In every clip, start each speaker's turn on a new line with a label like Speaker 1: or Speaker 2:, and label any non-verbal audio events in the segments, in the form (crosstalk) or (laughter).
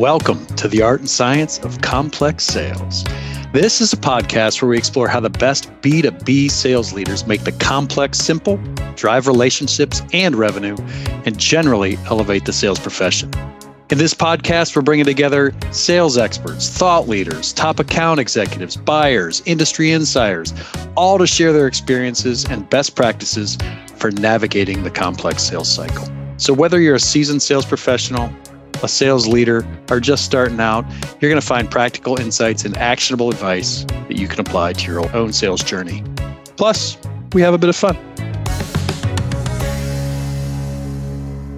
Speaker 1: Welcome to the art and science of complex sales. This is a podcast where we explore how the best B2B sales leaders make the complex simple, drive relationships and revenue, and generally elevate the sales profession. In this podcast, we're bringing together sales experts, thought leaders, top account executives, buyers, industry insiders, all to share their experiences and best practices for navigating the complex sales cycle. So, whether you're a seasoned sales professional, a sales leader, or just starting out, you're going to find practical insights and actionable advice that you can apply to your own sales journey. Plus, we have a bit of fun.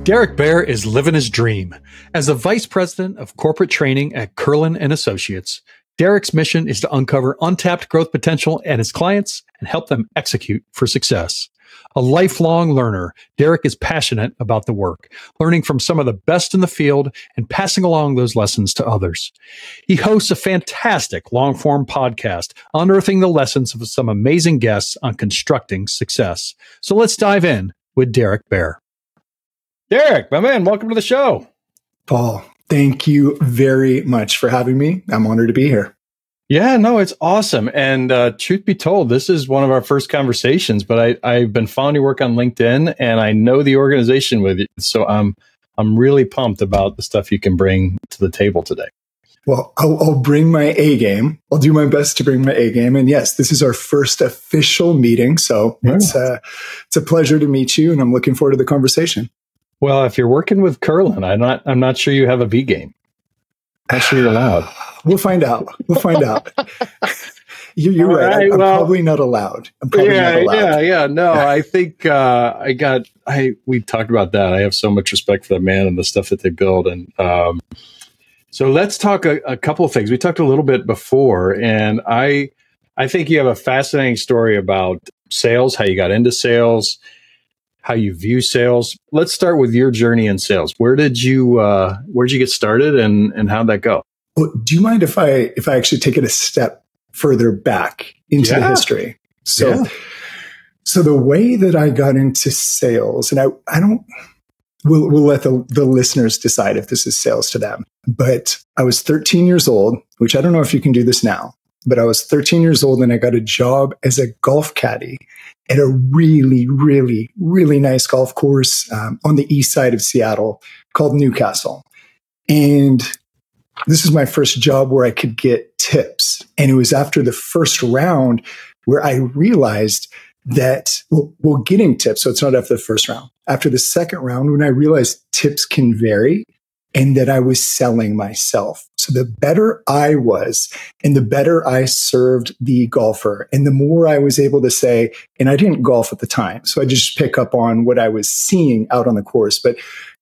Speaker 1: Derek Baer is living his dream. As the vice president of corporate training at Kurlan and Associates, Derek's mission is to uncover untapped growth potential at his clients and help them execute for success. A lifelong learner, Derek is passionate about the work, learning from some of the best in the field and passing along those lessons to others. He hosts a fantastic long form podcast, unearthing the lessons of some amazing guests on constructing success. So let's dive in with Derek Baer. Derek, my man, welcome to the show.
Speaker 2: Paul, thank you very much for having me. I'm honored to be here.
Speaker 1: Yeah, no, it's awesome. And uh, truth be told, this is one of our first conversations. But I, I've been following your work on LinkedIn, and I know the organization with you, so I'm I'm really pumped about the stuff you can bring to the table today.
Speaker 2: Well, I'll, I'll, bring my A game. I'll do my best to bring my A game. And yes, this is our first official meeting, so yeah. it's uh, it's a pleasure to meet you, and I'm looking forward to the conversation.
Speaker 1: Well, if you're working with Kurlan, I'm not. I'm not sure you have a B game. I'm not sure you're allowed.
Speaker 2: we'll find out. We'll find out. (laughs) you're, you're right. right. I'm, well, probably not allowed. I'm probably
Speaker 1: yeah,
Speaker 2: not allowed.
Speaker 1: Yeah, yeah. No, (laughs) I think uh, I got. I we talked about that. I have so much respect for that man and the stuff that they build. And um, so let's talk a, a couple of things. We talked a little bit before, and I I think you have a fascinating story about sales, how you got into sales how you view sales. Let's start with your journey in sales. Where did you uh, where did you get started, and and how'd that go?
Speaker 2: Well, do you mind if I if I actually take it a step further back into yeah. the history? So, yeah. so the way that I got into sales, and I I don't. We'll, we'll let the, the listeners decide if this is sales to them. But I was 13 years old, which I don't know if you can do this now, but I was 13 years old and I got a job as a golf caddy at a really, really, really nice golf course um, on the east side of Seattle called Newcastle. And this is my first job where I could get tips. And it was after the first round where I realized that, well, well, getting tips. So it's not after the first round. After the second round, when I realized tips can vary and that I was selling myself. So the better I was and the better I served the golfer and the more I was able to say, and I didn't golf at the time. So I just pick up on what I was seeing out on the course. But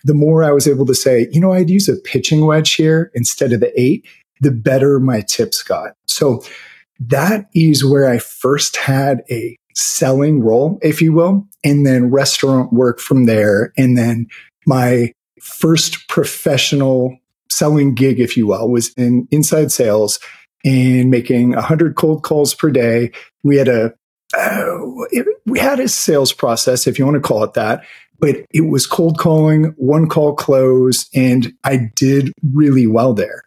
Speaker 2: the more I was able to say, you know, I'd use a pitching wedge here instead of the eight, the better my tips got. So that is where I first had a selling role, if you will, and then restaurant work from there. And then my first professional selling gig, if you will, was in inside sales and making 100 cold calls per day. We had a uh, it, we had a sales process, if you want to call it that, but it was cold calling, one call close, and I did really well there.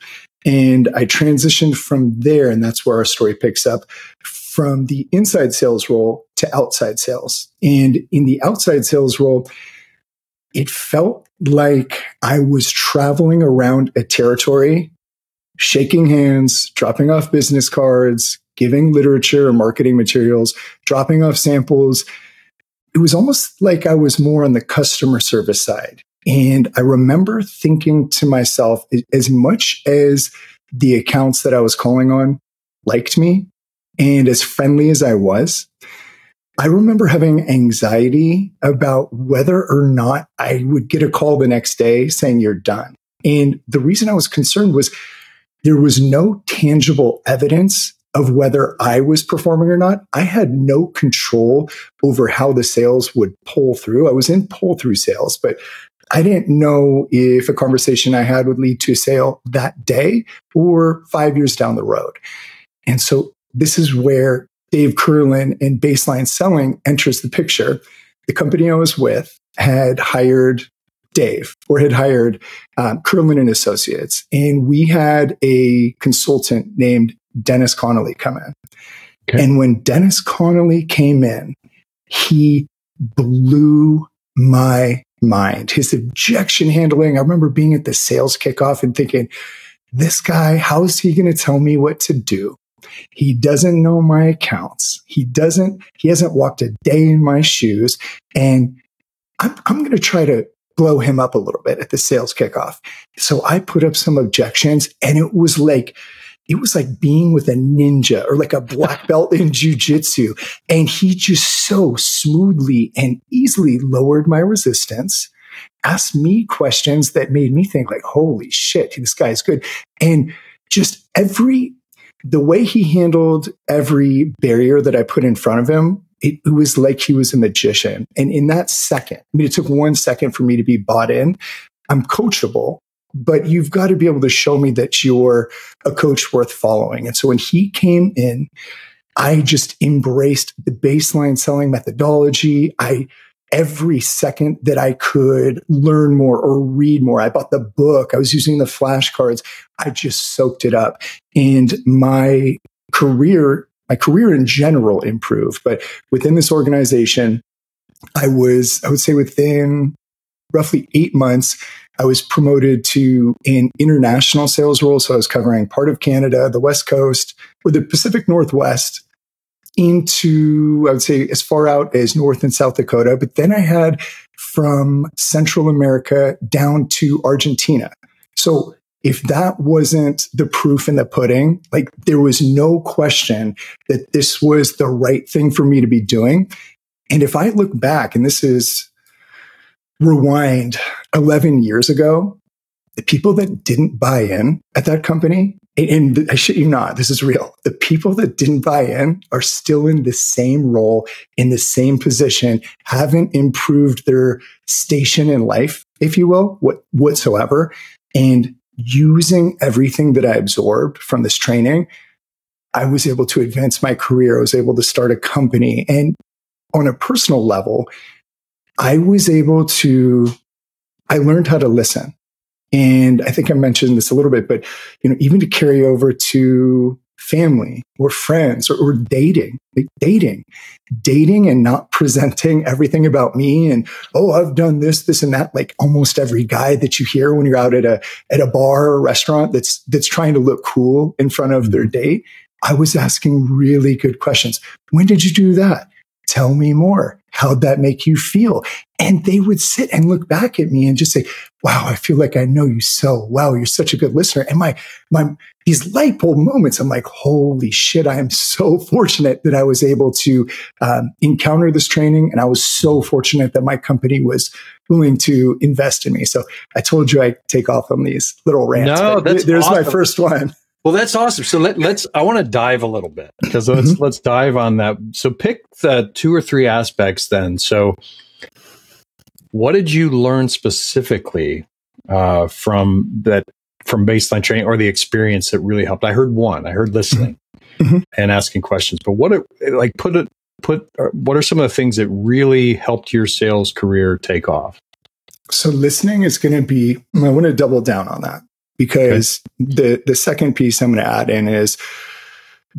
Speaker 2: And I transitioned from there, and that's where our story picks up from the inside sales role to outside sales. And in the outside sales role, it felt like I was traveling around a territory, shaking hands, dropping off business cards, giving literature or marketing materials, dropping off samples. It was almost like I was more on the customer service side. And I remember thinking to myself, as much as the accounts that I was calling on liked me and as friendly as I was, I remember having anxiety about whether or not I would get a call the next day saying you're done. And the reason I was concerned was there was no tangible evidence of whether I was performing or not. I had no control over how the sales would pull through. I was in pull through sales, but I didn't know if a conversation I had would lead to a sale that day or five years down the road. And so this is where Dave Kurlan and Baseline Selling enters the picture. The company I was with had hired Dave or had hired um, Kurlan and Associates, and we had a consultant named Dennis Connolly come in. Okay. And when Dennis Connolly came in, he blew my mind. His objection handling. I remember being at the sales kickoff and thinking, this guy, how is he going to tell me what to do? He doesn't know my accounts. He doesn't, he hasn't walked a day in my shoes. And I'm, I'm going to try to blow him up a little bit at the sales kickoff. So I put up some objections and it was like, it was like being with a ninja or like a black (laughs) belt in jujitsu. And he just so smoothly and easily lowered my resistance, asked me questions that made me think like, holy shit, this guy's good. And just every, the way he handled every barrier that I put in front of him, it, it was like he was a magician. And in that second, I mean, it took one second for me to be bought in. I'm coachable but you've got to be able to show me that you're a coach worth following. And so when he came in, I just embraced the baseline selling methodology. I, every second that I could learn more or read more, I bought the book. I was using the flashcards. I just soaked it up and my career, my career in general improved. But within this organization, I was, I would say within roughly eight months, I was promoted to an international sales role. So I was covering part of Canada, the West Coast, or the Pacific Northwest into, I would say, as far out as North and South Dakota. But then I had from Central America down to Argentina. So if that wasn't the proof in the pudding, like there was no question that this was the right thing for me to be doing. And if I look back, and this is rewind 11 years ago, the people that didn't buy in at that company, and I shit you not, this is real. The people that didn't buy in are still in the same role, in the same position, haven't improved their station in life, if you will, what, whatsoever. And using everything that I absorbed from this training, I was able to advance my career. I was able to start a company. And on a personal level, I was able to, I learned how to listen. And I think I mentioned this a little bit, but you know, even to carry over to family or friends or, or dating, like dating, dating and not (laughs) presenting everything about me and, oh, I've done this, this and that. Like almost every guy that you hear when you're out at a, at a bar or restaurant that's, that's trying to look cool in front of their mm-hmm. date. I was asking really good questions. When did you do that? Tell me more. How'd that make you feel? And they would sit and look back at me and just say, wow, I feel like I know you so well. You're such a good listener. And my, my, these light bulb moments, I'm like, holy shit, I am so (laughs) fortunate that I was able to um, encounter this training. And I was so fortunate that my company was willing to invest in me. So I told you I take off on these little rants.
Speaker 3: No, that's
Speaker 2: there's
Speaker 3: awesome.
Speaker 2: my first one.
Speaker 3: Well, that's awesome. So let, us I want to dive a little bit because let's mm-hmm. let's dive on that. So pick the two or three aspects then. So what did you learn specifically uh, from that from baseline training or the experience that really helped? I heard one. I heard listening mm-hmm. and asking questions. But what it, like put it put uh, what are some of the things that really helped your sales career take off?
Speaker 2: So listening is going to be. I want to double down on that because okay. the the second piece I'm going to add in is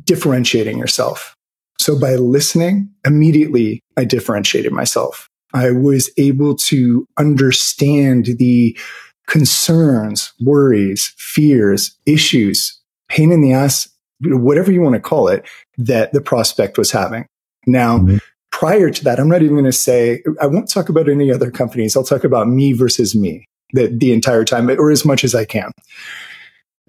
Speaker 2: differentiating yourself. So by listening, immediately I differentiated myself. I was able to understand the concerns, worries, fears, issues, pain in the ass, whatever you want to call it, that the prospect was having. Now, mm-hmm. prior to that, I'm not even going to say, I won't talk about any other companies. I'll talk about me versus me the, the entire time, or as much as I can.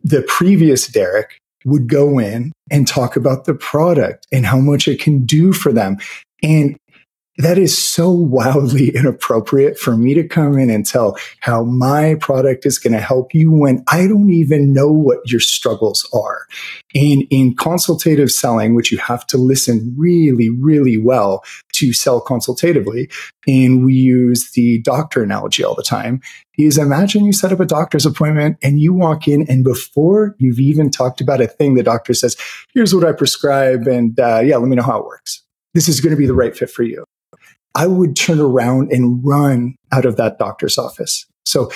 Speaker 2: The previous Derek would go in and talk about the product and how much it can do for them. And that is so wildly (laughs) inappropriate for me to come in and tell how my product is going to help you when I don't even know what your struggles are. And in consultative selling, which you have to listen really, really well to sell consultatively, and we use the doctor analogy all the time, is imagine you set up a doctor's appointment and you walk in and before you've even talked about a thing, the doctor says, here's what I prescribe. And uh, yeah, let me know how it works. This is going to be the right fit for you. I would turn around and run out of that doctor's office So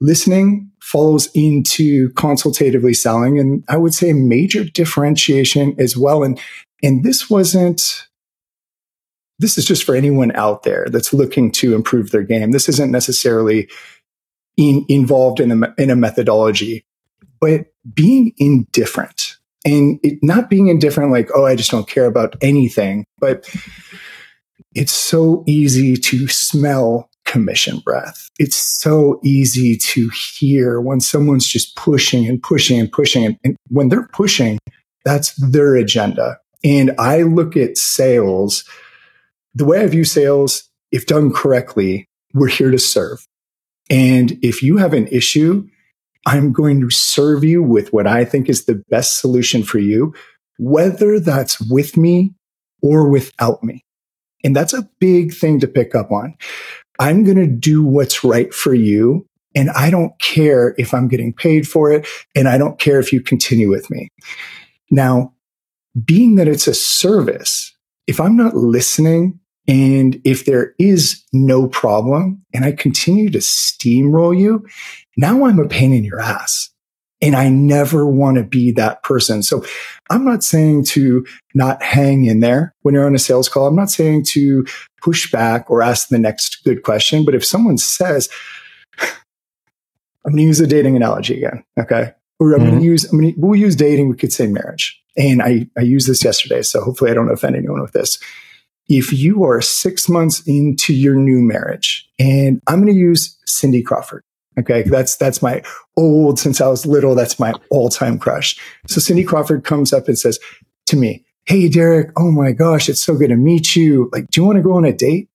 Speaker 2: listening falls into consultatively selling. And I would say a major differentiation as well. And, and this wasn't, this is just for anyone out there that's looking to improve their game. This isn't necessarily in, involved in a, in a methodology, but being indifferent and it, not being indifferent, like, oh, I just don't care about anything, but it's so easy to smell commission breath. It's so easy to hear when someone's just pushing and pushing and pushing. And, and when they're pushing, that's their agenda. And I look at sales the way I view sales, if done correctly, we're here to serve. And if you have an issue, I'm going to serve you with what I think is the best solution for you, whether that's with me or without me. And that's a big thing to pick up on. I'm going to do what's right for you. And I don't care if I'm getting paid for it. And I don't care if you continue with me. Now, being that it's a service, if I'm not listening and if there is no problem and I continue to steamroll you, now I'm a pain in your ass. And I never want to be that person. So I'm not saying to not hang in there when you're on a sales call. I'm not saying to push back or ask the next good question. But if someone says, (sighs) I'm going to use a dating analogy again. Okay. Or I'm mm-hmm. going to use, I'm going to, we'll use dating. We could say marriage. And I, I used this yesterday. So hopefully I don't offend anyone with this if you are six months into your new marriage, and I'm going to use Cindy Crawford. Okay. That's, that's my old, since I was little, that's my all time crush. So Cindy Crawford comes up and says to me, Hey, Derek. Oh my gosh. It's so good to meet you. Like, do you want to go on a date?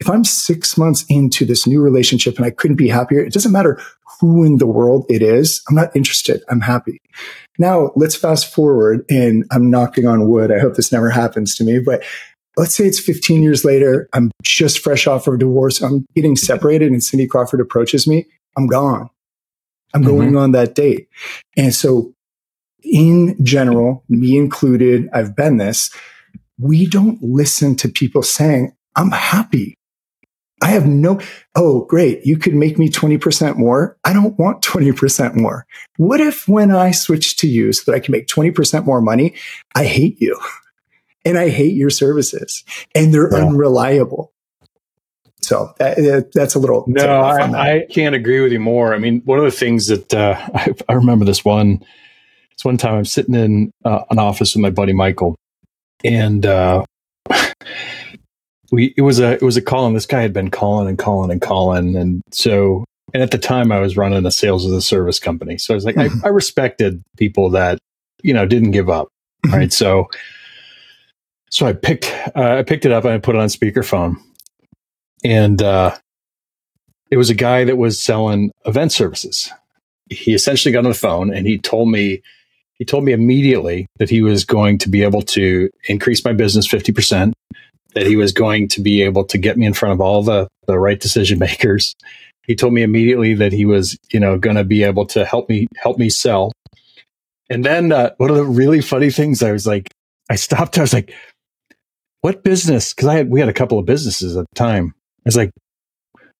Speaker 2: If I'm six months into this new relationship and I couldn't be happier, it doesn't matter who in the world it is. I'm not interested. I'm happy. Now let's fast forward and I'm knocking on wood. I hope this never happens to me, but let's say it's 15 years later. I'm just fresh off of a divorce. I'm getting separated and Cindy Crawford approaches me. I'm gone. I'm mm-hmm. going on that date. And so in general, me included, I've been this. We don't listen to people saying, I'm happy. I have no, oh, great. You could make me 20% more. I don't want 20% more. What if when I switch to you so that I can make 20% more money, I hate you? (laughs) and I hate your services and they're yeah. unreliable. So that, that's a little.
Speaker 1: No, I, I, can't agree with you more. I mean, one of the things that uh, (laughs) I, I, remember this one. It's one time I'm sitting in uh, an office with my buddy Michael, and uh, (laughs) we it was a it was a call, and this guy had been calling and calling and calling, and so and at the time I was running a sales as a service company, so I was like mm-hmm. I, I respected people that you know didn't give up, mm-hmm. right? So so I picked uh, I picked it up and I put it on speakerphone, and uh, it was a guy that was selling event services. He essentially got on the phone and he told me he told me immediately that he was going to be able to increase my business fifty percent. That he was going to be able to get me in front of all the the right decision (laughs) makers. He told me immediately that he was, you know, going to be able to help me help me sell. And then uh, one of the really funny things, I was like, I stopped. I was like, what business? Because I had we had a couple of businesses at the time. I was like,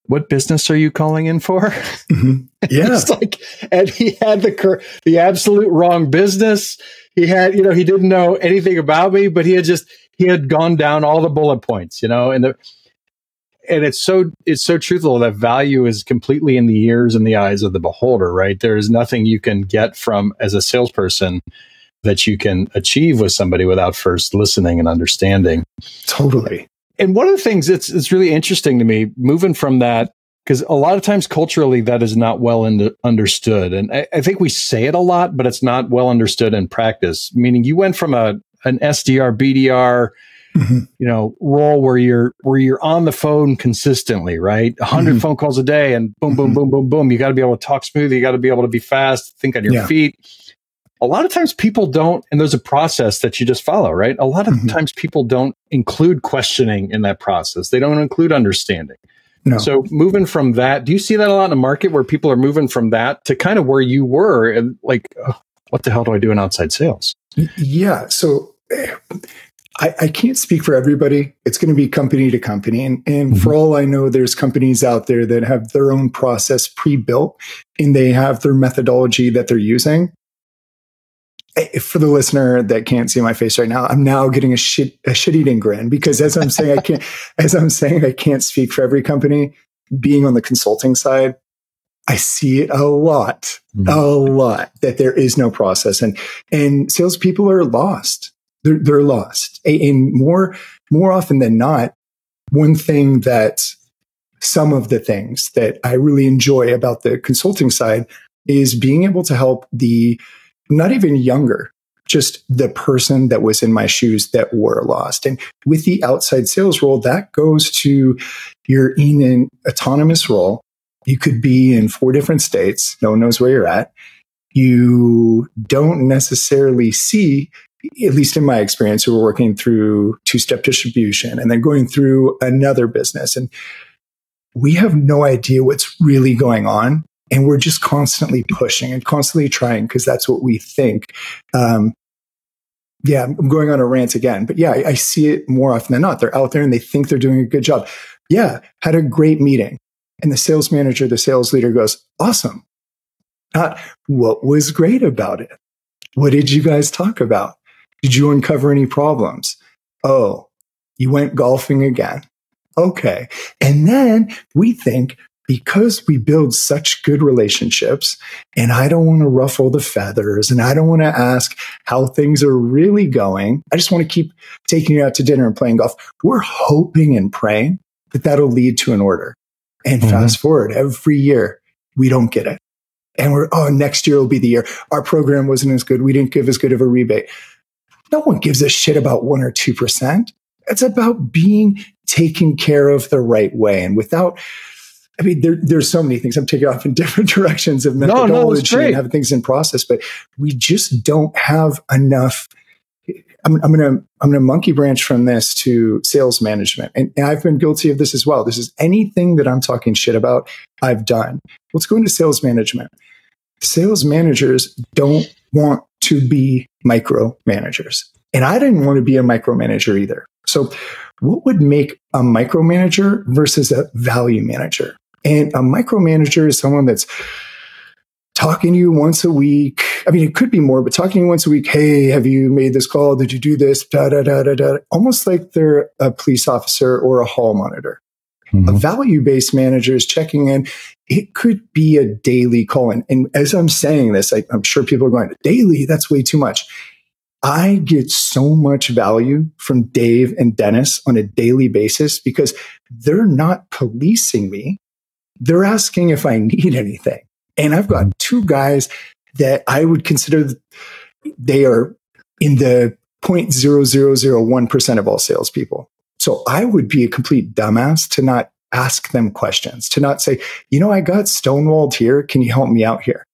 Speaker 1: what business are you calling in for? Mm-hmm. (laughs)
Speaker 2: Yeah,
Speaker 1: it's like, and he had the the absolute wrong business. He had, you know, he didn't know anything about me, but he had just he had gone down all the bullet points, you know, and the and it's so it's so truthful that value is completely in the ears and the eyes of the beholder, right? There is nothing you can get from as a salesperson that you can achieve with somebody without first listening and understanding.
Speaker 2: Totally.
Speaker 1: And one of the things that's it's really interesting to me, moving from that, because a lot of times culturally that is not well in, understood. And I, I, think we say it a lot, but it's not well understood in practice. Meaning you went from a an SDR, BDR, mm-hmm. you know, role where you're where you're on the phone consistently, right? 100 mm-hmm. phone calls a day and boom, boom, mm-hmm. boom, boom, boom. You got to be able to talk smooth. You got to be able to be fast, think on your yeah. feet a lot of times people don't, and there's a process that you just follow, right? A lot of mm-hmm. times people don't include questioning in that process. They don't include understanding. No. So moving from that, do you see that a lot in the market where people are moving from that to kind of where you were and like, oh, what the hell do I do in outside sales?
Speaker 2: Yeah. So eh, I, I, can't speak for everybody. It's going to be company to company. And, and mm-hmm. for all I know, there's companies out there that have their own process pre built and they have their methodology that they're using. For the listener that can't see my face right now, I'm now getting a shit, a shit eating grin because as I'm saying, I can't, (laughs) as I'm saying, I can't speak for every company. Being on the consulting side, I see it a lot, mm-hmm. a lot that there is no process and, and salespeople are lost they're, they're lost. And more, more often than not, one thing that some of the things that I really enjoy about the consulting side is being able to help the not even younger, just the person that was in my shoes that were lost. And with the outside sales role, that goes to you're in an autonomous role. You could be in four different states. No one knows where you're at. You don't necessarily see at least in my experience, who were working through two step distribution and then going through another business. And we have no idea what's really going on. And we're just constantly pushing and constantly trying because that's what we think. Um, yeah, I'm going on a rant again, but yeah, I, I see it more often than not. They're out there and they think they're doing a good job. Yeah, had a great meeting. And the sales manager, the sales leader goes, awesome. Not what was great about it. What did you guys talk about? Did you uncover any problems? Oh, you went golfing again. Okay. And then we think because we build such good relationships and I don't want to ruffle the feathers and I don't want to ask how things are really going. I just want to keep taking you out to dinner and playing golf. We're hoping and praying that that'll lead to an order. And mm-hmm. fast forward every year, we don't get it. And we're, oh, next year will be the year. Our program wasn't as good. We didn't give as good of a rebate. No one gives a shit about one or 2%. It's about being taken care of the right way. And without, I mean, there, there's so many things. I'm taking off in (laughs) different directions of methodology no, no, and having things in process, but we just don't have enough. I'm, I'm going to, I'm to monkey branch from this to sales management. And, and I've been guilty of this as well. This is anything that I'm talking shit about, I've done. Let's go into sales management. Sales managers don't want to be micromanagers. And I didn't want to be a micromanager either. So, what would make a micromanager versus a value manager? And a micromanager is someone that's talking to you once a week. I mean, it could be more, but talking to you once a week. Hey, have you made this call? Did you do this? Da, da, da, da, da. Almost like they're a police officer or a hall monitor. Mm-hmm. A value based manager is checking in. It could be a daily call. And, and as I'm saying this, I, I'm sure people are going, daily, that's way too much. I get so much value from Dave and Dennis on a daily basis because they're not policing me. They're asking if I need anything. And I've got two guys that I would consider they are in the 0.0001% of all salespeople. So I would be a complete dumbass to not ask them questions, to not say, you know, I got stonewalled here. Can you help me out here?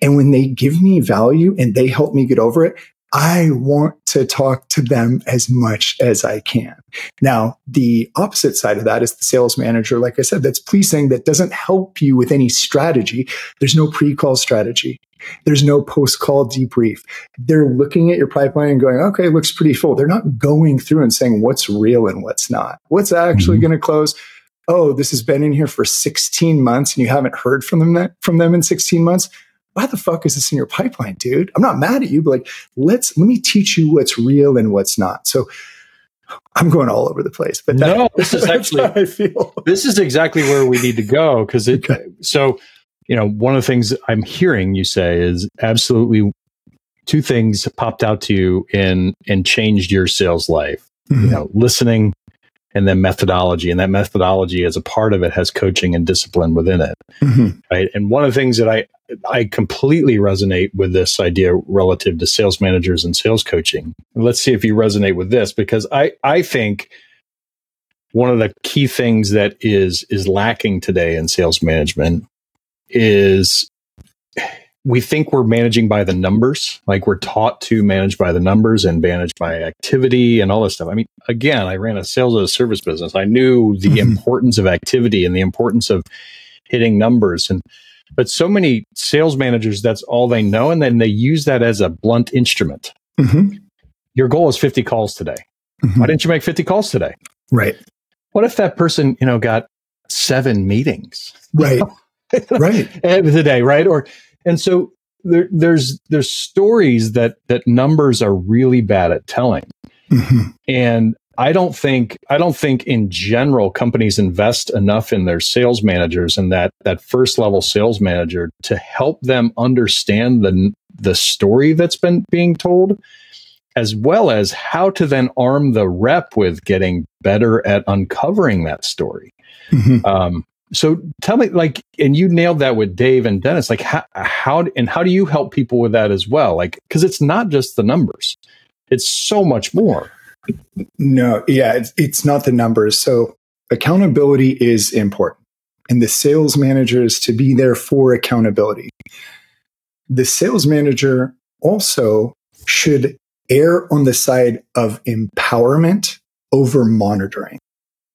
Speaker 2: And when they give me value and they help me get over it, I want to talk to them as much as I can. Now, the opposite side of that is the sales manager, like I said, that's policing that doesn't help you with any strategy. There's no pre call strategy. There's no post call debrief. They're looking at your pipeline and going, okay, looks pretty full. They're not going through and saying what's real and what's not. What's actually mm-hmm. going to close? Oh, this has been in here for 16 months and you haven't heard from them from them in 16 months why the fuck is this in your pipeline, dude? I'm not mad at you, but like, let's, let me teach you what's real and what's not. So I'm going all over the place, but
Speaker 1: that, no, (laughs) this is actually, I feel. this is exactly where we need to go. Cause it, okay. so, you know, one of the things I'm hearing you say is absolutely two things popped out to you and, and changed your sales life, mm-hmm. you know, listening and then methodology. And that methodology, as a part of it, has coaching and discipline within it. Mm-hmm. Right. And one of the things that I, I completely resonate with this idea relative to sales managers and sales coaching. Let's see if you resonate with this because I, I think one of the key things that is is lacking today in sales management is we think we're managing by the numbers, like we're taught to manage by the numbers and manage by activity and all this stuff. I mean, again, I ran a sales as a service business. I knew the mm-hmm. importance of activity and the importance of hitting numbers. And but so many sales managers, that's all they know, and then they use that as a blunt instrument. Mm-hmm. Your goal is 50 calls today. Mm-hmm. Why didn't you make 50 calls today?
Speaker 2: Right.
Speaker 1: What if that person, you know, got seven meetings?
Speaker 2: Right. (laughs) right.
Speaker 1: Today, right? Or and so there, there's there's stories that that numbers are really bad at telling. Mm-hmm. And I don't think I don't think in general companies invest enough in their sales managers and that that first level sales manager to help them understand the the story that's been being told as well as how to then arm the rep with getting better at uncovering that story. Mm-hmm. Um, so tell me, like, and you nailed that with Dave and Dennis. Like, how, how and how do you help people with that as well? Like, because it's not just the numbers; it's so much more.
Speaker 2: No, yeah, it's, it's not the numbers. So accountability is important, and the sales manager is to be there for accountability. The sales manager also should err on the side of empowerment over monitoring.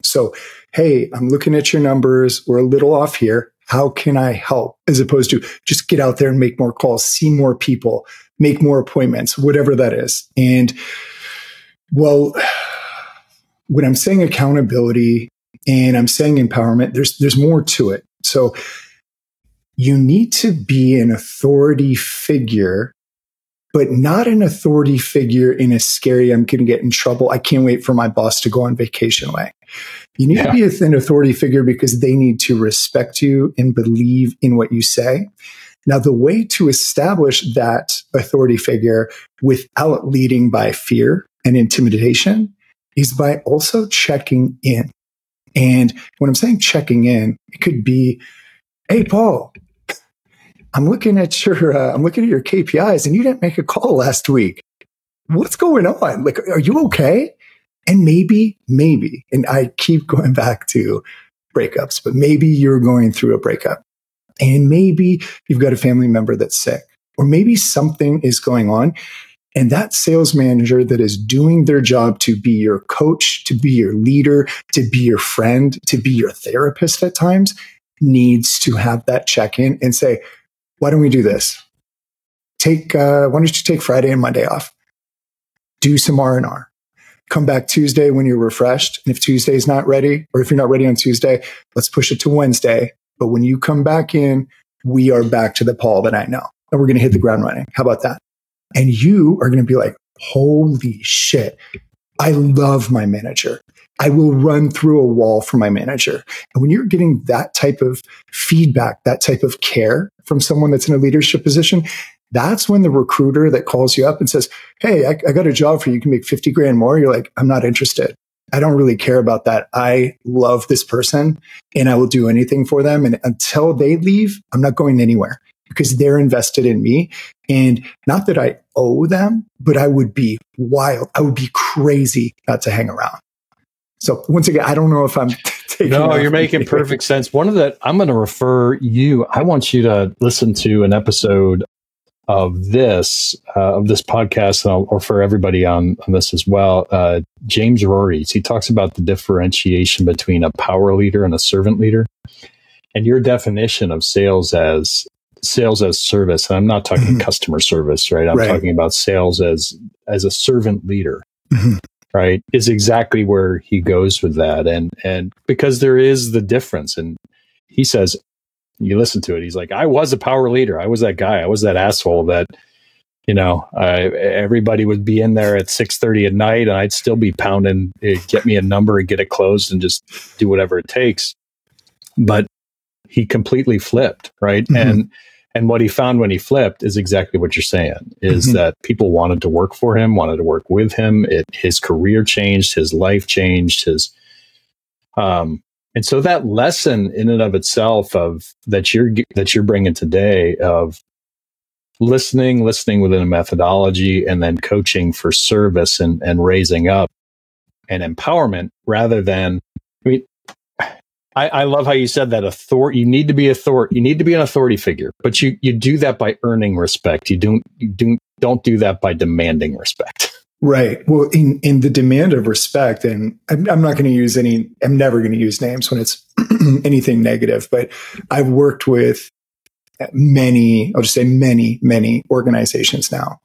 Speaker 2: So, hey, I'm looking at your numbers. We're a little off here. How can I help? As opposed to just get out there and make more calls, see more people, make more appointments, whatever that is. And well, when I'm saying accountability and I'm saying empowerment, there's there's more to it. So you need to be an authority figure but not an authority figure in a scary, I'm going to get in trouble. I can't wait for my boss to go on vacation way. You need yeah. to be an authority figure because they need to respect you and believe in what you say. Now, the way to establish that authority figure without leading by fear and intimidation is by also checking in. And when I'm saying checking in, it could be, Hey, Paul, I'm looking at your uh, I'm looking at your KPIs and you didn't make a call last week. What's going on? Like, are you okay? And maybe, maybe, and I keep going back to breakups, but maybe you're going through a breakup and maybe you've got a family member that's sick or maybe something is going on. And that sales manager that is doing their job to be your coach, to be your leader, to be your friend, to be your therapist at times needs to have that check in and say, why don't we do this? Take, uh, why don't you take Friday and Monday off? Do some R&R. Come back Tuesday when you're refreshed. And if Tuesday is not ready, or if you're not ready on Tuesday, let's push it to Wednesday. But when you come back in, we are back to the Paul that I know. And we're going to hit the ground running. How about that? And you are going to be like, holy shit. I love my manager. I will run through a wall for my manager. And when you're getting that type of feedback, that type of care from someone that's in a leadership position, that's when the recruiter that calls you up and says, Hey, I, I got a job for you. You can make 50 grand more. You're like, I'm not interested. I don't really care about that. I love this person and I will do anything for them. And until they leave, I'm not going anywhere because they're invested in me. And not that I owe them, but I would be wild. I would be crazy not to hang around. So once again, I don't know if I'm (laughs) taking.
Speaker 1: No, you're making perfect sense. One of the I'm going to refer you. I want you to listen to an episode of this uh, of this podcast, or for everybody on on this as well. Uh, James Rories he talks about the differentiation between a power leader and a servant leader, and your definition of sales as sales as service. And I'm not talking mm-hmm. customer service, right? I'm right. talking about sales as as a servant leader. Mm-hmm right is exactly where he goes with that and and because there is the difference and he says you listen to it he's like i was a power leader i was that guy i was that asshole that you know uh, everybody would be in there at 6.30 at night and i'd still be pounding eh, get me a number and get it closed and just do whatever it takes but he completely flipped right mm-hmm. and and what he found when he flipped is exactly what you're saying is mm-hmm. that people wanted to work for him, wanted to work with him. It, his career changed, his life changed, his, um, and so that lesson in and of itself of that you're, that you're bringing today of listening, listening within a methodology and then coaching for service and, and raising up and empowerment rather than, I mean, I, I, love how you said that authority. You need to be authority. You need to be an authority figure, but you you do that by earning respect. You don't you do don't do that by demanding respect.
Speaker 2: Right. Well, in in the demand of respect, and I'm, I'm not going to use any. I'm never going to use names when it's (clears throat) anything negative. But I've worked with many. I'll just say many, many organizations now,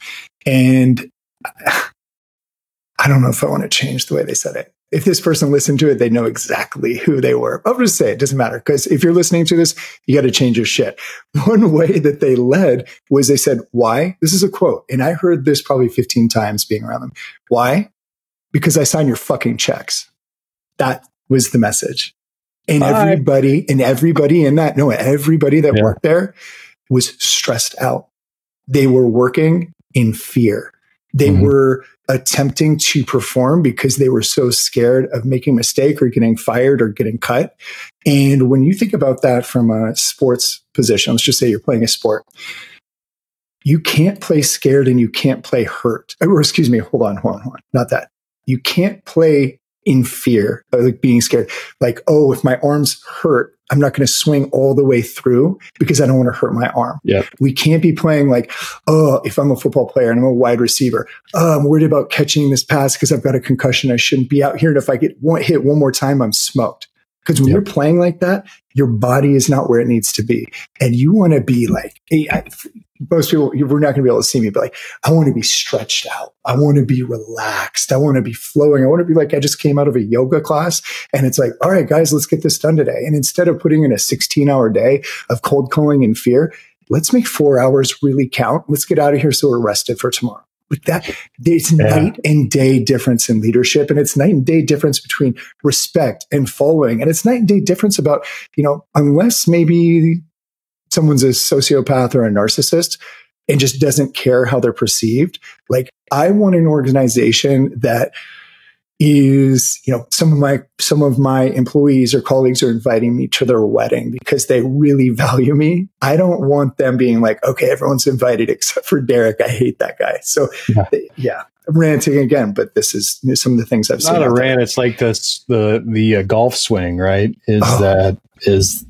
Speaker 2: and I I don't know if I want to change the way they said it. If this person listened to it, they know exactly who they were. I'll just say it doesn't matter because if you're listening to this, you got to change your shit. (laughs) One way that they led was they said, why? This is a quote. And I heard this probably 15 times being around them. Why? Because I sign your fucking checks. That was the message. And Bye. everybody, and everybody in that, no, everybody that yeah. worked there was stressed out. They were working in fear. They mm-hmm. were attempting to perform because they were so scared of making a mistake or getting fired or getting cut. And when you think about that from a sports position, let's just say you're playing a sport, you can't play scared and you can't play hurt. Or excuse me, hold on, hold on, hold on. Not that. You can't play in fear, uh, like being scared. Like, oh, if my arm's hurt, I'm not going to swing all the way through because I don't want to hurt my arm.
Speaker 1: Yeah.
Speaker 2: We can't be playing like, oh, if I'm a football player and I'm a wide receiver, oh, I'm worried about catching this pass because I've got a concussion. I shouldn't be out here. And if I get one, hit one more time, I'm smoked. Because when yep. you're playing like that, your body is not where it needs to be. And you want to be like, hey, I, most people, we're not going to be able to see me, but like, I want to be stretched out. I want to be relaxed. I want to be flowing. I want to be like, I just came out of a yoga class and it's like, all right, guys, let's get this done today. And instead of putting in a 16 hour day of cold calling and fear, let's make four hours really count. Let's get out of here so we're rested for tomorrow. Like that, there's yeah. night and day difference in leadership, and it's night and day difference between respect and following, and it's night and day difference about you know unless maybe someone's a sociopath or a narcissist and just doesn't care how they're perceived. Like I want an organization that is you know some of my some of my employees or colleagues are inviting me to their wedding because they really (laughs) value me. I don't want them being like okay everyone's invited except for derek. I hate that guy. So yeah, yeah. I'm ranting again but this is some of the things i've
Speaker 1: it's
Speaker 2: seen
Speaker 1: not a rant. It's like this the the uh, golf swing right is oh. that is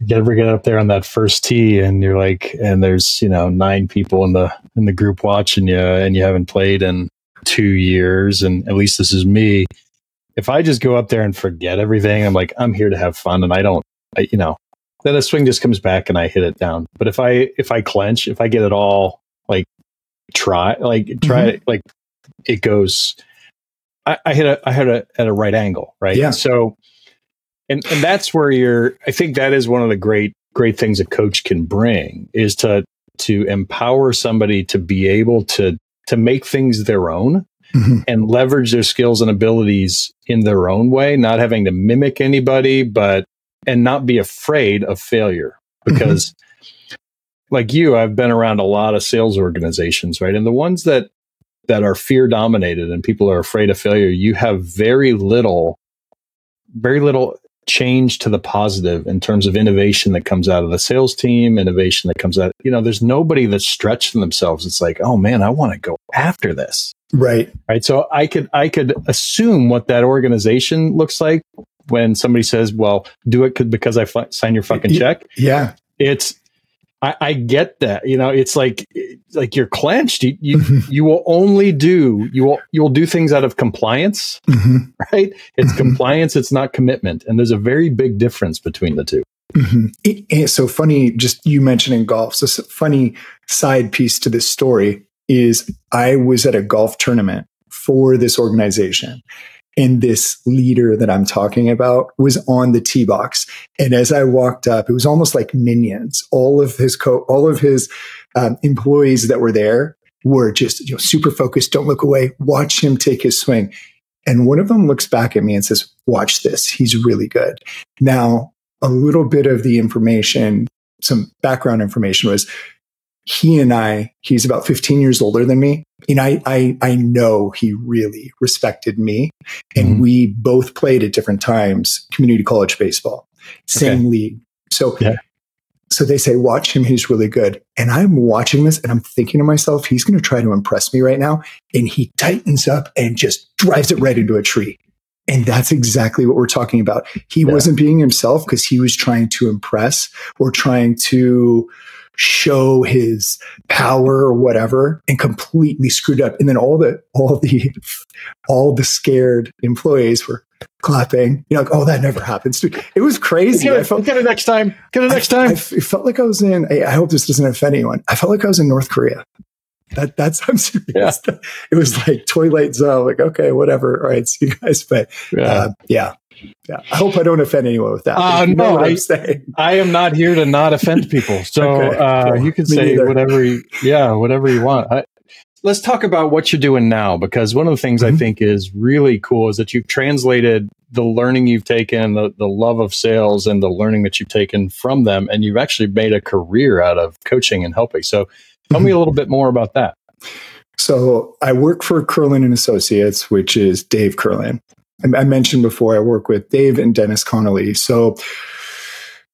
Speaker 1: you ever get up there on that first tee and you're like and there's you know nine people in the in the group watching you and you haven't played in two years, and at least this is me. If I just go up there and forget everything, I'm like, I'm here to have fun, and I don't, I, you know, then the swing just comes back and I hit it down. But if I if I clench, if I get it all like try like try mm-hmm. it like it goes. I, I hit a I hit a at a right angle, right?
Speaker 2: Yeah.
Speaker 1: So, and and that's where you're. I think that is one of the great great things a coach can bring is to to empower somebody to be able to to make things their own mm-hmm. and leverage their skills and abilities in their own way, not having to mimic anybody, but and not be afraid of failure because mm-hmm. like you, I've been around a lot of sales organizations, right? And the ones that that are fear dominated and people are afraid of failure, you have very little very little change to the positive in terms of innovation that comes out of the sales team, innovation that comes out. You know, there's nobody that's stretching themselves. It's like, oh man, I want to go after this.
Speaker 2: Right.
Speaker 1: Right. So I could I could assume what that organization looks like when somebody says, "Well, do it because I f- sign your fucking check."
Speaker 2: Yeah.
Speaker 1: It's I, I, get that. You know, it's like like you're clenched. You you, mm-hmm. you will only do you will you will do things out of compliance, mm-hmm. right? It's mm-hmm. compliance. It's not commitment, and there's a very big difference between the 2
Speaker 2: mm-hmm. it, so funny, just you mentioning golf. So funny side piece to this story is I was at a golf tournament for this organization, and this leader that I'm talking about was on the tee box. And as I walked up, it was almost like minions. All of his co- all of his um, employees that were there were just you know, super focused. Don't look away. Watch him take his swing. And one of them looks back at me and says, "Watch this. He's really good." Now, a little bit of the information, some background information was he and I, he's about 15 years older than me. And I, I, I know he really respected me. And mm-hmm. we both played at different times, community college baseball, same okay. league. So, yeah. so they say, watch him. He's really good. And I'm watching this and I'm thinking to myself, he's going to try to impress me right now. And he tightens up and just drives it right into a tree. And that's exactly what we're talking about. He yeah. wasn't being himself because he was trying to impress or trying to, show his power or whatever and completely screwed up. And then all the, all the, (laughs) all the scared employees were clapping. You know, like, oh, that never happens. It was crazy.
Speaker 1: Get it, I felt, get it next time. Get it next time. I,
Speaker 2: I, it felt like I was in, I, I hope this doesn't offend anyone. I felt like I was in North Korea. that that's (laughs) I'm serious. Yeah. It was like Twilight Zone. Like, okay, whatever. All right, see you guys. But yeah. Uh, yeah. Yeah. I hope I don't offend anyone with that.
Speaker 1: Uh, (laughs) no, I, I, am not here to not offend people. (laughs) So okay, uh, you can Me say neither. whatever you, yeah, whatever you want. I, let's talk about what you're doing now because one of the things mm-hmm. I think is really cool is that you've translated the learning you've taken, the, the love of sales and the learning that you've taken from them, and you've actually made a career out of coaching and helping. So tell mm-hmm. me a little bit more about that.
Speaker 2: So I work for Kurlan and Associates, which is Dave Kurlan. I, mentioned before I work with Dave and Dennis Connolly. So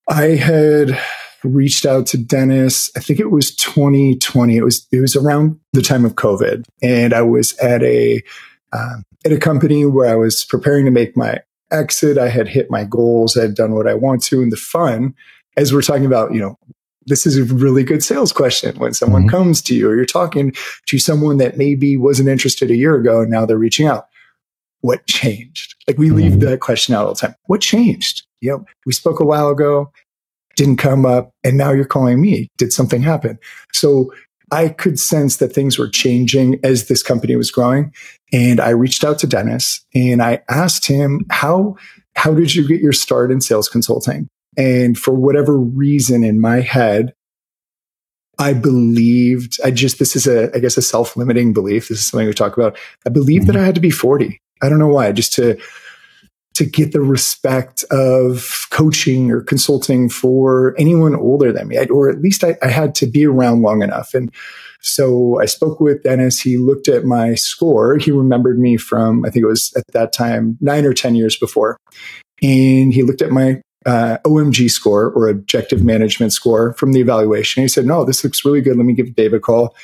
Speaker 2: I had reached out to Dennis. I think it was 2020. It was it was around the time of COVID, and I was at a uh, at a company where I was preparing to make my exit. I had hit my goals. I had done what I want to, and the fun, as we're talking about, you know, this is a really good sales question when someone mm-hmm. comes to you or you're talking to someone that maybe wasn't interested a year ago and now they're reaching out. What changed? Like we mm-hmm. leave that question out all the time. What changed? You know, we spoke a while ago didn't come up and now you're calling me. Did something happen? So I could sense that things were changing as this company was growing. And I reached out to Dennis and I asked him, how, how did you get your start in sales consulting? And for whatever reason in my head, I believed, I just, this is a, I guess, a self limiting belief. This is something we talk about. I believed mm-hmm. that I had to be 40. I don't know why, just to, to get the respect of coaching or consulting for anyone older than me, or at least I, I, had to be around long enough. And so I spoke with Dennis. He looked at my score. He remembered me from, I think it was at that time, nine or 10 years before. And he looked at my uh, OMG score or objective management score from the evaluation. He said, No, this looks really good. Let me give Dave a call.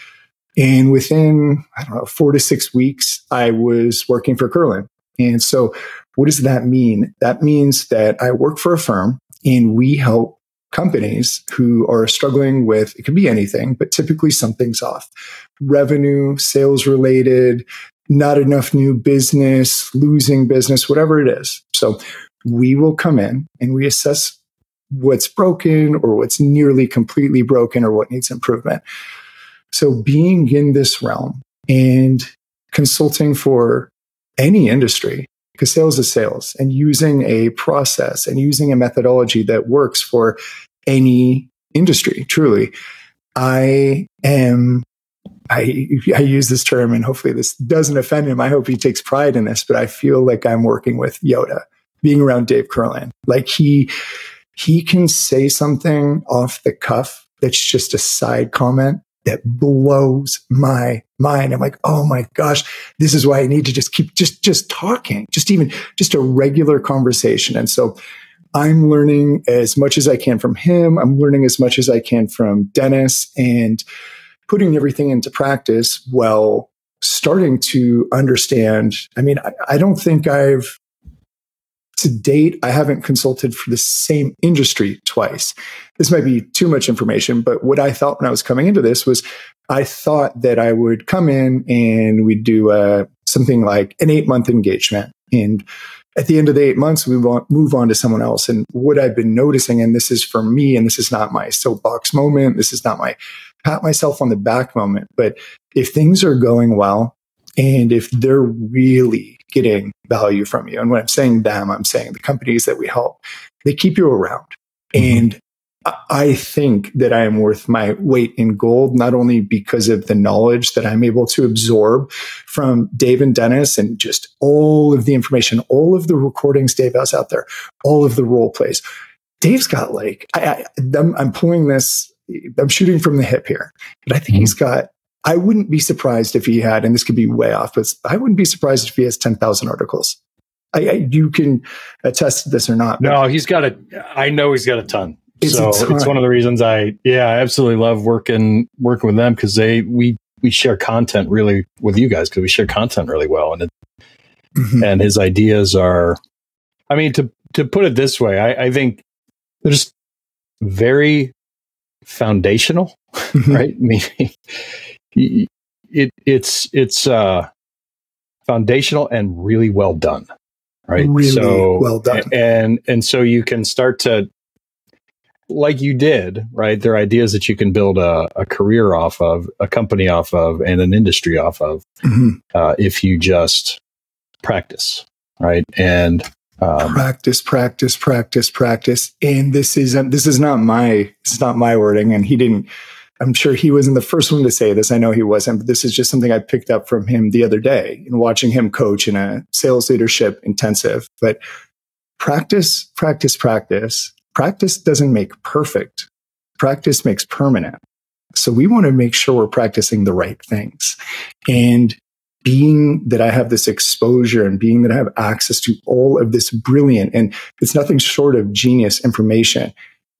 Speaker 2: And within, I don't know, four to six weeks, I was working for Kurlan. And so what does that mean? That means that I work for a firm and we help companies who are struggling with, it could be anything, but typically something's off. Revenue, sales related, not enough new business, losing business, whatever it is. So we will come in and we assess what's broken or what's nearly completely broken or what needs improvement. So being in this realm and consulting for any industry because sales is sales and using a process and using a methodology that works for any industry truly i am I, (laughs) I use this term and hopefully this doesn't offend him. I hope he takes pride in this, but I feel like I'm working with Yoda being around Dave Kurlan. Like he, he can say something off the cuff that's just a side comment that blows my mind. I'm like, oh my gosh, this is why I need to just keep just just talking, just even just a regular conversation. And so I'm learning as much as I can from him. I'm learning as much as I can from Dennis and putting everything into practice while starting to understand. I mean, I, I don't think I've to date, I haven't consulted for the same industry twice. This might be too much information, but what I thought when I was coming into this was I thought that I would come in and we'd do uh, something like an eight month engagement. And at the end of the eight months, we want move on to someone else. And what I've been noticing, and this is for me, and this is not my soapbox moment, this is not my pat myself on the back moment, but if things are going well, and if they're really getting value from you. And when I'm saying them, I'm saying the companies that we help, they keep you around. Mm-hmm. And I think that I am worth my weight in gold, not only because of the knowledge that I'm able to absorb from Dave and Dennis and just all of the information, all of the recordings Dave has out there, all of the role plays. Dave's got like, I, am pulling this, I'm shooting from the hip here, but I think mm-hmm. he's got I wouldn't be surprised if he had, and this could be way off, but I wouldn't be surprised if he has 10,000 articles. I, I, you can attest to this or not.
Speaker 1: No, he's got a, I know he's got a ton. It's so a ton. it's one of the reasons I, yeah, I absolutely love working, working with them because they, we, we share content really with you guys because we share content really well. And it, mm-hmm. and his ideas are, I mean, to, to put it this way, I, I think they're just very foundational, (laughs) mm-hmm. right? (laughs) Meaning it it's it's uh, foundational and really well done, right?
Speaker 2: Really so, well done,
Speaker 1: and and so you can start to like you did, right? They're ideas that you can build a, a career off of, a company off of, and an industry off of mm-hmm. uh, if you just practice, right? And
Speaker 2: um, practice, practice, practice, practice. And this is um, this is not my it's not my wording. And he didn't. I'm sure he wasn't the first one to say this. I know he wasn't, but this is just something I picked up from him the other day in watching him coach in a sales leadership intensive. But practice, practice, practice. Practice doesn't make perfect. Practice makes permanent. So we want to make sure we're practicing the right things. And being that I have this exposure and being that I have access to all of this brilliant and it's nothing short of genius information.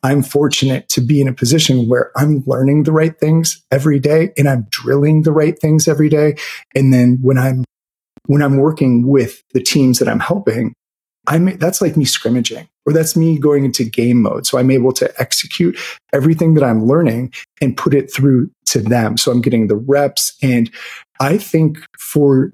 Speaker 2: I'm fortunate to be in a position where I'm learning the right things every day and I'm drilling the right things every day. And then when I'm, when I'm working with the teams that I'm helping, I'm, that's like me scrimmaging or that's me going into game mode. So I'm able to execute everything that I'm learning and put it through to them. So I'm getting the reps. And I think for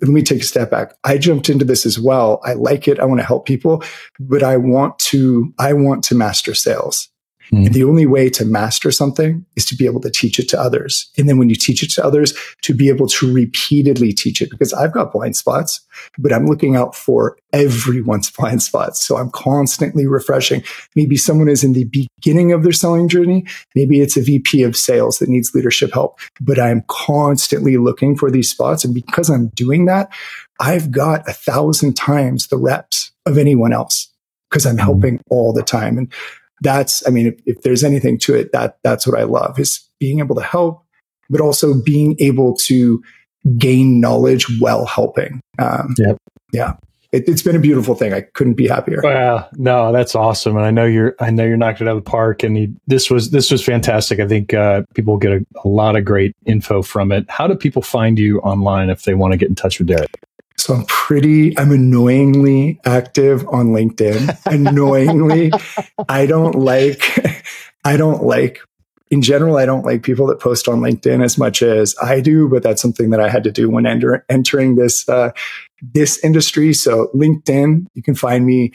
Speaker 2: let me take a step back. I jumped into this as well. I like it. I want to help people, but I want to, I want to master sales. Mm. the only way to master something is to be able to teach it to others. And then when you teach it to others, to be able to repeatedly teach it because I've got blind spots, but I'm looking out for everyone's (laughs) blind spots. So I'm constantly refreshing. Maybe someone is in the beginning of their selling journey. Maybe it's a VP of sales that needs leadership help, but I'm constantly looking for these spots. And because I'm doing that, I've got a thousand times the reps of anyone else because I'm mm-hmm. helping all the time. And that's, I mean, if, if there's anything to it, that that's what I love is being able to help, but also being able to gain knowledge while helping. Um, yep. Yeah. It, has been a beautiful thing. I couldn't be happier.
Speaker 1: Well, no, that's awesome, and I know you're. I know you're knocked it out of the park. And you, this was this was fantastic. I think uh, people get a, a, lot of great info from it. How do people find you online if they want to get in touch with Derek?
Speaker 2: So I'm pretty, I'm annoyingly active on LinkedIn. annoyingly. (laughs) I don't like, I don't like, in general, I don't like people that post on LinkedIn as much as I do, but that's something that I had to do when enter, entering this, uh, this industry. So LinkedIn, you can find me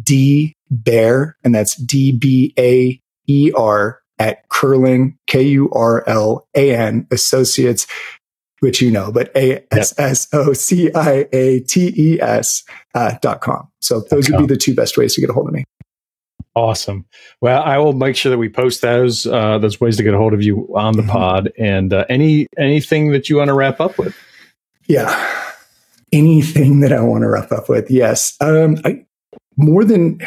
Speaker 2: D Baer, and that's D B A E R at Kurlan, K U R L A N Associates which you know, but A S S O C I A T E S uh, dot com. So those would be the two best ways to get a hold of me.
Speaker 1: Awesome. Well, I will make sure that we post those uh, those ways to get a hold of you on the mm-hmm. pod. And uh, any anything that you want to wrap up with?
Speaker 2: Yeah, anything that I want to wrap up with. Yes, um, I, more than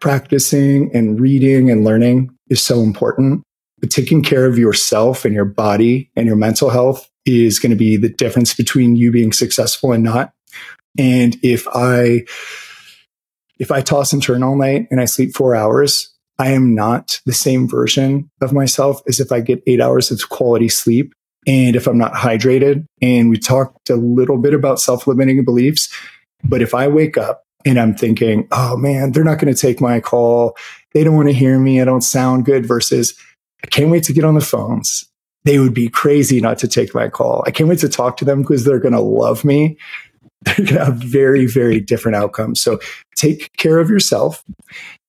Speaker 2: practicing and reading and learning is so important. But taking care of yourself and your body and your mental health is going to be the difference between you being successful and not. And if I, if I toss and turn all night and I sleep four hours, I am not the same version of myself as if I get eight hours of quality sleep. And if I'm not hydrated, and we talked a little bit about self limiting beliefs, but if I wake up and I'm thinking, oh man, they're not going to take my call. They don't want to hear me. I don't sound good versus I can't wait to get on the phones. They would be crazy not to take my call. I can't wait to talk to them because they're going to love me. (laughs) They're going to have very, very different outcomes. So take care of yourself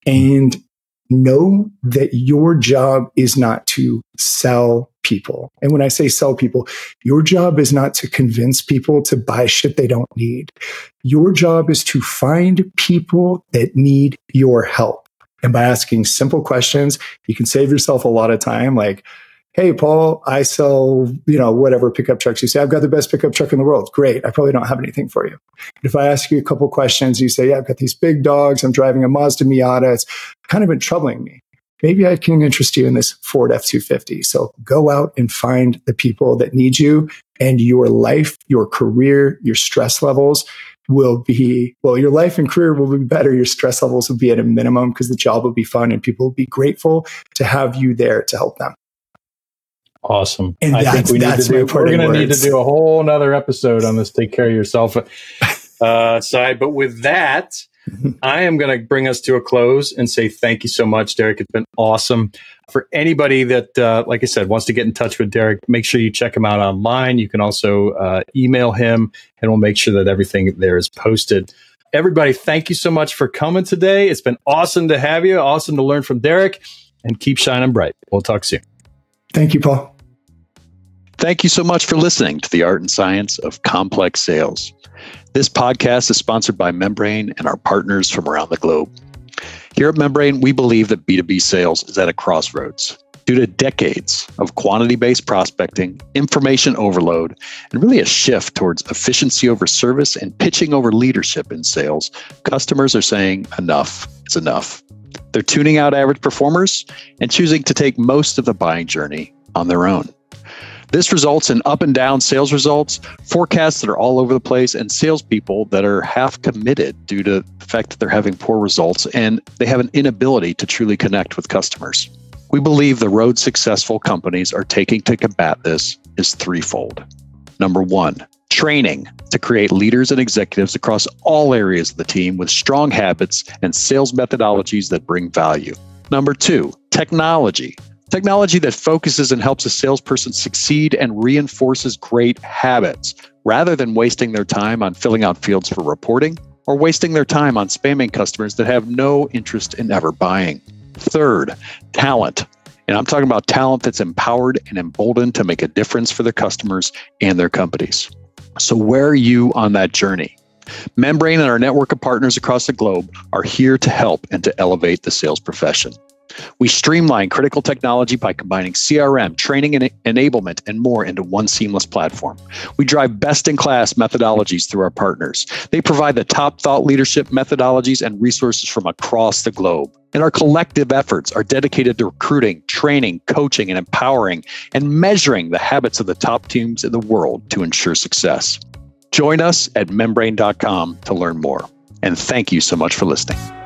Speaker 2: and know that your job is not to sell people. And when I say sell people, your job is not to convince people to buy shit they don't need. Your job is to find people that need your help. And by asking simple questions, you can save yourself a lot of time. Like, Hey, Paul, I sell, you know, whatever pickup trucks. You say, I've got the best pickup truck in the world. Great. I probably don't have anything for you. But if I ask you a couple questions, you say, yeah, I've got these big dogs. I'm driving a Mazda Miata. It's kind of been troubling me. Maybe I can interest you in this Ford F-250. So go out and find the people that need you and your life, your career, your stress levels will be well your life and career will be better. Your stress levels will be at a minimum because the job will be fun and people will be grateful to have you there to help them.
Speaker 1: Awesome. And I think we need to do, we're going to need to do a whole nother episode on this. Take care of yourself uh, side but with that (laughs) I am going to bring us to a close and say thank you so much, Derek. It's been awesome. For anybody that, uh, like I said, wants to get in touch with Derek, make sure you check him out online. You can also uh, email him, and we'll make sure that everything there is posted. everybody, thank you so much for coming today. It's been awesome to have you. Awesome to learn from Derek and keep shining bright. We'll talk soon.
Speaker 2: Thank you, Paul.
Speaker 3: Thank you so much for listening to the art and science of complex sales. This podcast is sponsored by Membrane and our partners from around the globe. Here at Membrane, we believe that B2B sales is at a crossroads. Due to decades of quantity based prospecting, information overload, and really a shift towards efficiency over service and pitching over leadership in sales, customers are saying enough is enough. They're tuning out average performers and choosing to take most of the buying journey on their own. This results in up and down sales results, forecasts that are all over the place, and salespeople that are half committed due to the fact that they're having poor results and they have an inability to truly connect with customers. We believe the road successful companies are taking to combat this is threefold. Number one, training to create leaders and executives across all areas of the team with strong habits and sales methodologies that bring value. Number two, technology Technology that focuses and helps a salesperson succeed and reinforces great habits rather than wasting their time on filling out fields for reporting or wasting their time on spamming customers that have no interest in ever buying. Third, talent. And I'm talking about talent that's empowered and emboldened to make a difference for their customers and their companies. So, where are you on that journey? Membrane and our network of partners across the globe are here to help and to elevate the sales profession. We streamline critical technology by combining CRM, training and enablement, and more into one seamless platform. We drive best in class methodologies through our partners. They provide the top thought leadership methodologies and resources from across the globe. And our collective efforts are dedicated to recruiting, training, coaching, and empowering, and measuring the habits of the top teams in the world to ensure success. Join us at membrane.com to learn more. And thank you so much for listening.